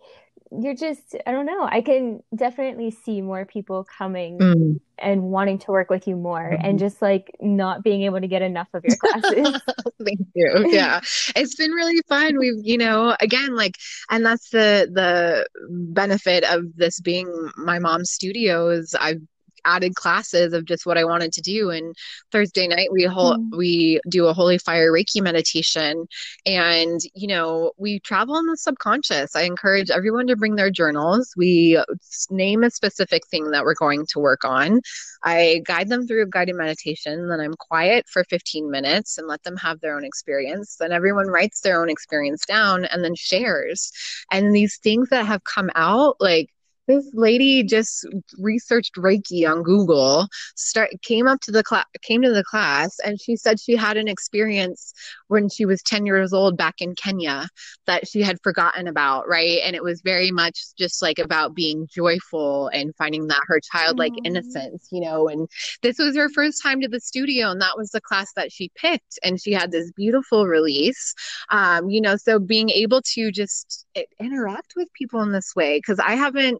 you're just i don't know. I can definitely see more people coming mm. and wanting to work with you more mm. and just like not being able to get enough of your classes. Thank you. Yeah. It's been really fun. We've you know again like and that's the the benefit of this being my mom's studio is i've added classes of just what I wanted to do. And Thursday night we hold mm. we do a holy fire Reiki meditation, and you know we travel in the subconscious. I encourage everyone to bring their journals. We name a specific thing that we're going to work on. I guide them through a guided meditation. Then I'm quiet for 15 minutes and let them have their own experience. Then everyone writes their own experience down and then shares. And these things that have come out, like this lady just researched Reiki on Google, start came up to the class came to the class and she said she had an experience when she was 10 years old back in Kenya that she had forgotten about, right? And it was very much just like about being joyful and finding that her childlike mm. innocence, you know, and this was her first time to the studio and that was the class that she picked and she had this beautiful release. Um, you know, so being able to just interact with people in this way cuz I haven't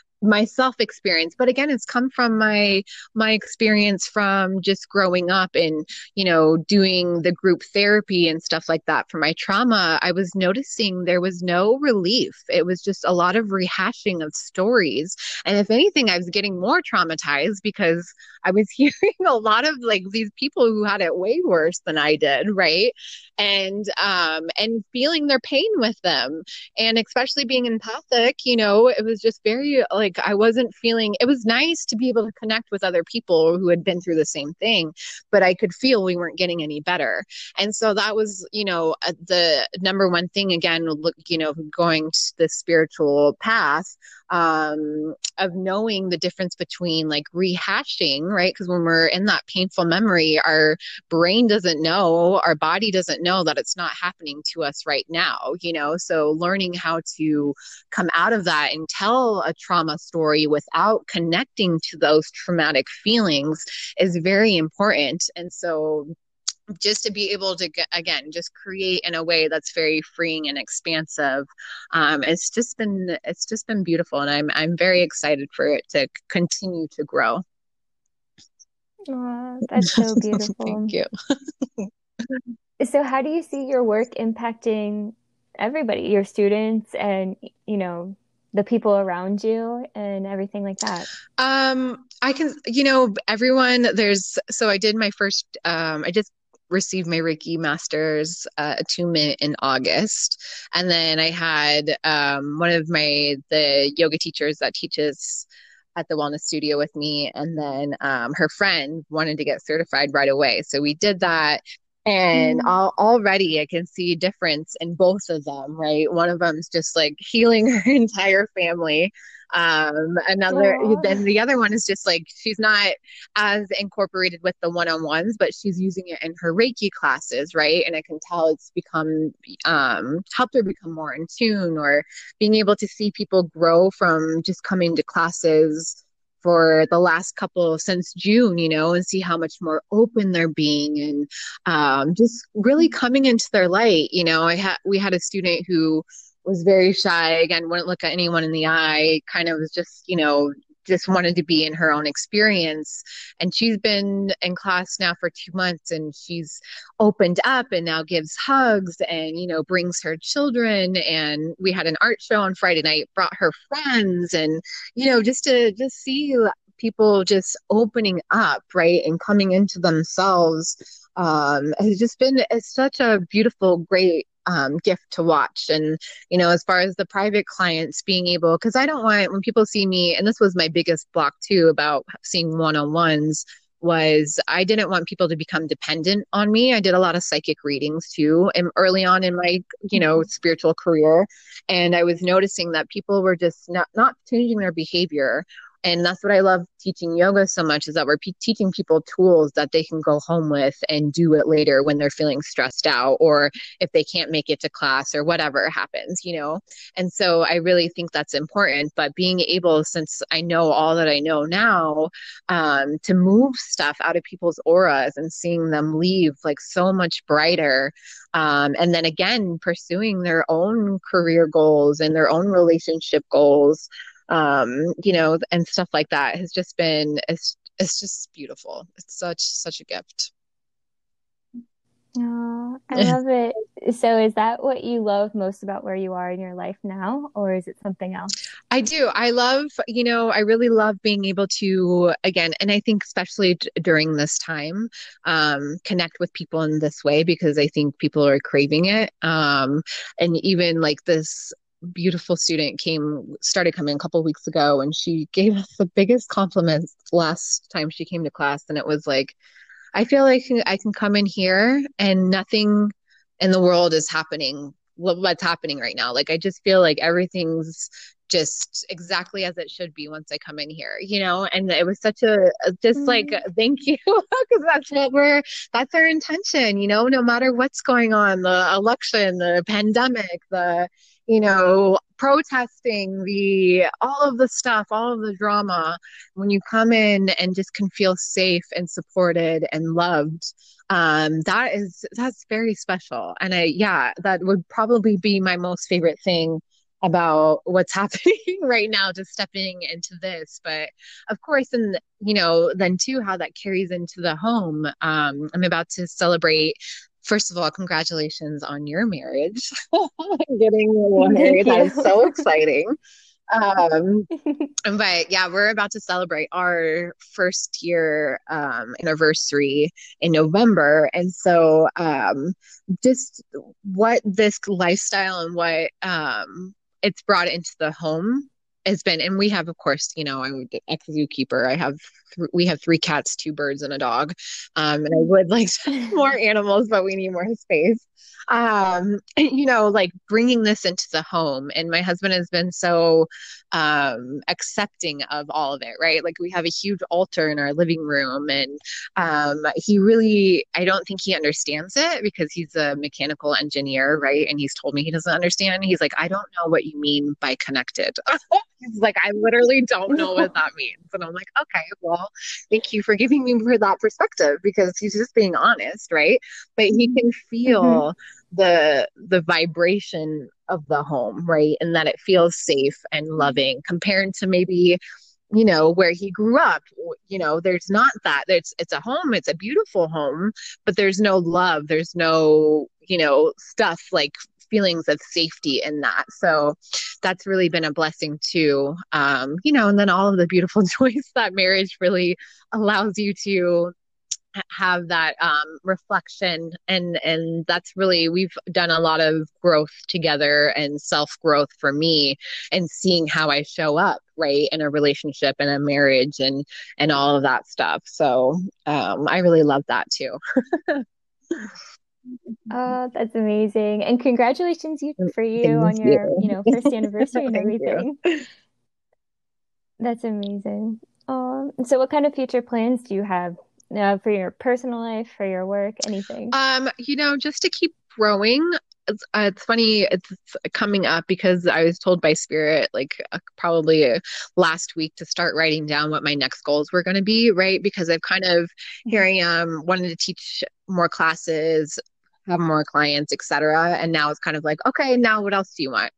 my self experience but again it's come from my my experience from just growing up and you know doing the group therapy and stuff like that for my trauma i was noticing there was no relief. It was just a lot of rehashing of stories. And if anything i was getting more traumatized because i was hearing a lot of like these people who had it way worse than i did right? And um and feeling their pain with them. And especially being empathic you know it was just very like I wasn't feeling it was nice to be able to connect with other people who had been through the same thing, but I could feel we weren't getting any better. And so that was, you know, uh, the number one thing again, look, you know, going to the spiritual path um, of knowing the difference between like rehashing, right? Because when we're in that painful memory, our brain doesn't know, our body doesn't know that it's not happening to us right now, you know? So learning how to come out of that and tell a trauma story without connecting to those traumatic feelings is very important. And so just to be able to again just create in a way that's very freeing and expansive um, it's just been it's just been beautiful and i'm i'm very excited for it to continue to grow. Aww, that's so beautiful. Thank you. So how do you see your work impacting everybody your students and you know the people around you and everything like that? Um, I can, you know, everyone there's, so I did my first, um, I just received my Reiki master's uh, attunement in August. And then I had um, one of my, the yoga teachers that teaches at the wellness studio with me. And then um, her friend wanted to get certified right away. So we did that. And mm. already I can see difference in both of them, right? One of them's just like healing her entire family um, another, then the other one is just like she's not as incorporated with the one on ones, but she's using it in her Reiki classes, right? And I can tell it's become, um, helped her become more in tune or being able to see people grow from just coming to classes for the last couple since June, you know, and see how much more open they're being and um, just really coming into their light. You know, I had we had a student who was very shy again wouldn't look at anyone in the eye kind of was just you know just wanted to be in her own experience. And she's been in class now for two months and she's opened up and now gives hugs and you know brings her children. And we had an art show on friday night brought her friends and you know just to just see people just opening up right and coming into themselves. Um has just been such a beautiful great um, gift to watch. And, you know, as far as the private clients being able, because I don't want, when people see me, and this was my biggest block too about seeing one on ones, was I didn't want people to become dependent on me. I did a lot of psychic readings too, and early on in my, you know, mm-hmm. spiritual career, and I was noticing that people were just not not changing their behavior and that's what i love teaching yoga so much is that we're teaching people tools that they can go home with and do it later when they're feeling stressed out or if they can't make it to class or whatever happens you know? And so i really think that's important but being able since i know all that i know now um, to move stuff out of people's auras and seeing them leave like so much brighter um, and then again pursuing their own career goals and their own relationship goals um, you know, and stuff like that has just been it's it's just beautiful. It's such such a gift. Oh, I love it. So, is that what you love most about where you are in your life now, or is it something else? I do. I love, you know, I really love being able to, again, and I think especially d- during this time, um, connect with people in this way because I think people are craving it. Um, and even like this beautiful student came started coming a couple weeks ago and she gave us the biggest compliments last time she came to class and it was like i feel like i can come in here and nothing in the world is happening what's happening right now like i just feel like everything's just exactly as it should be once I come in here, you know? And it was such a, just mm-hmm. like, thank you, because that's what we're, that's our intention, you know, no matter what's going on, the election, the pandemic, the, you know, protesting, the all of the stuff, all of the drama, when you come in and just can feel safe and supported and loved, um, that is that's very special. And I yeah, that would probably be my most favorite thing about what's happening right now, just stepping into this. But of course, and you know, then too, how that carries into the home. Um, I'm about to celebrate first of all, congratulations on your marriage. Getting married. That's so exciting. Um, but yeah, we're about to celebrate our first year um, anniversary in November. And so um, just what this lifestyle and what um, it's brought into the home has been and we have of course you know i'm ex zookeeper i have th- we have three cats two birds and a dog. Um and i would like more animals but we need more space um you know like bringing this into the home. And my husband has been so um accepting of all of it right? Like we have a huge altar in our living room and um he really i don't think he understands it because he's a mechanical engineer right? And he's told me he doesn't understand. He's like i don't know what you mean by connected. He's like i literally don't know what that means. And i'm like okay well thank you for giving me for that perspective because he's just being honest right? But he can feel mm-hmm the the vibration of the home right? And that it feels safe and loving compared to maybe you know where he grew up. You know there's not that it's it's a home it's a beautiful home but there's no love there's no you know stuff like feelings of safety in that. So that's really been a blessing too um you know and then all of the beautiful joys that marriage really allows you to have that um, reflection and and that's really we've done a lot of growth together and self growth for me and seeing how I show up right in a relationship and a marriage and and all of that stuff so um, I really love that too. Oh, that's amazing. And congratulations for you Thank on your, you. you know, first anniversary and everything. You. That's amazing. Um, so what kind of future plans do you have uh, for your personal life, for your work, anything? Um, you know, just to keep growing. It's, uh, it's funny it's coming up because i was told by spirit like uh, probably last week to start writing down what my next goals were going to be right because i've kind of here i am wanting to teach more classes have more clients etc and now it's kind of like okay now what else do you want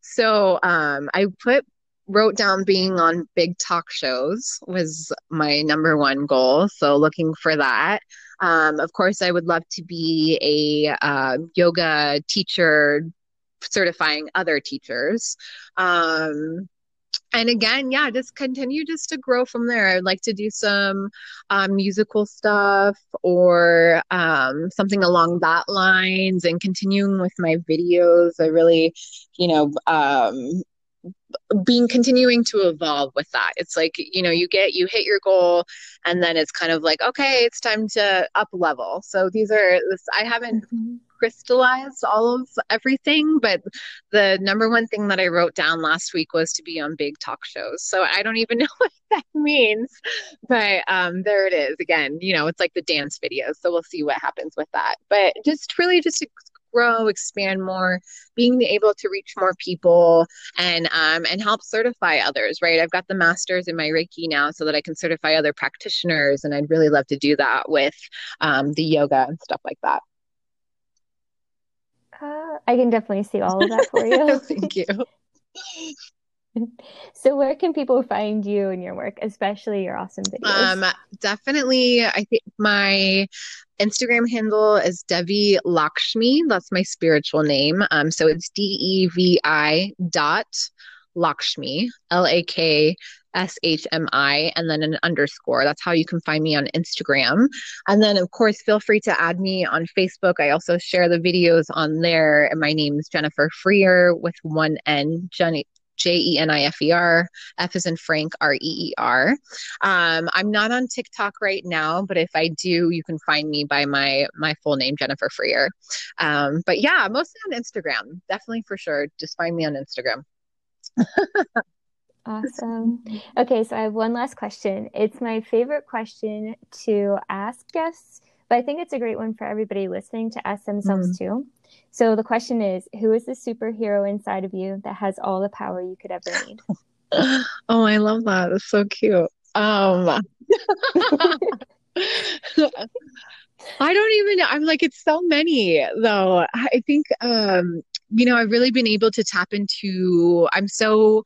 so um i put wrote down being on big talk shows was my number one goal. So looking for that. Um, of course, I would love to be a uh, yoga teacher, certifying other teachers. Um, and again, yeah, just continue just to grow from there. I'd like to do some um, musical stuff or um, something along that lines and continuing with my videos. I really, you know, um, being continuing to evolve with that. It's like you know you get you hit your goal and then it's kind of like okay it's time to up level. So these are this i haven't mm-hmm. crystallized all of everything but the number one thing that i wrote down last week was to be on big talk shows. So i don't even know what that means but um there it is. Again you know it's like the dance videos so we'll see what happens with that. But just really just grow, expand more, being able to reach more people and um, and help certify others. Right, I've got the masters in my Reiki now, so that I can certify other practitioners, and I'd really love to do that with um, the yoga and stuff like that. Uh, I can definitely see all of that for you. Thank you. so where can people find you and your work especially your awesome videos um definitely i think my instagram handle is devi lakshmi that's my spiritual name um so it's d-e-v-i dot lakshmi l-a-k S H M I and then an underscore. That's how you can find me on Instagram. And then, of course, feel free to add me on Facebook. I also share the videos on there. And my name is Jenifer Freer with one N, Jenny, J E N I F E R. F is in Frank, R E E R. Um, I'm not on TikTok right now, but if I do, you can find me by my my full name, Jenifer Freer. Um, but yeah, mostly on Instagram. Definitely for sure. Just find me on Instagram. Awesome. Okay, so I have one last question. It's my favorite question to ask guests, but I think it's a great one for everybody listening to ask themselves mm. too. So the question is Who is the superhero inside of you that has all the power you could ever need? oh, I love that. It's so cute. Um, I don't even know. I'm like, it's so many though. I think, um, you know, I've really been able to tap into, I'm so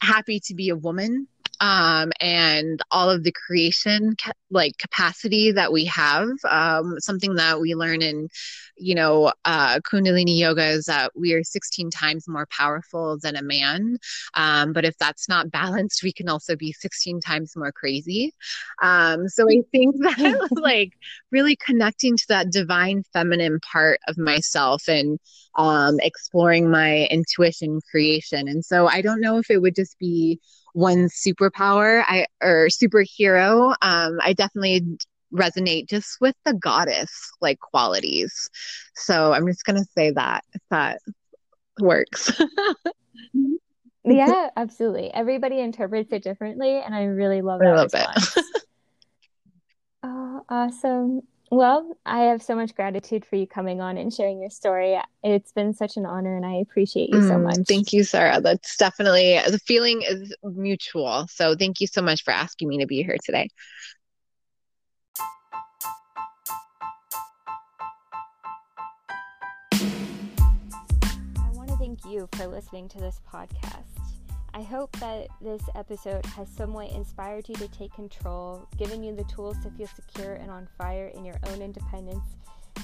happy to be a woman um, and all of the creation ca- like capacity that we have. Um, something that we learn in, you know, uh, Kundalini yoga is that we are 16 times more powerful than a man. Um, but if that's not balanced, we can also be 16 times more crazy. Um, so I think that like really connecting to that divine feminine part of myself and um, exploring my intuition creation. And so I don't know if it would just be one superpower I or superhero. Um, I definitely resonate just with the goddess like qualities. So I'm just gonna say that if that works. yeah, absolutely. Everybody interprets it differently, and I really love that I love response. It. oh, awesome. Well, I have so much gratitude for you coming on and sharing your story. It's been such an honor and I appreciate you so mm, much. Thank you, Sarah. That's definitely the feeling is mutual. So thank you so much for asking me to be here today. I want to thank you for listening to this podcast. I hope that this episode has somewhat inspired you to take control, given you the tools to feel secure and on fire in your own independence,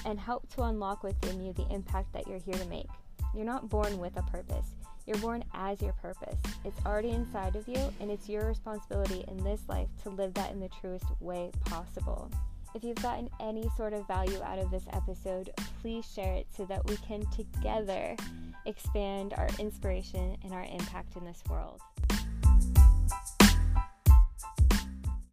and help to unlock within you the impact that you're here to make. You're not born with a purpose, you're born as your purpose. It's already inside of you, and it's your responsibility in this life to live that in the truest way possible. If you've gotten any sort of value out of this episode, please share it so that we can together expand our inspiration and our impact in this world.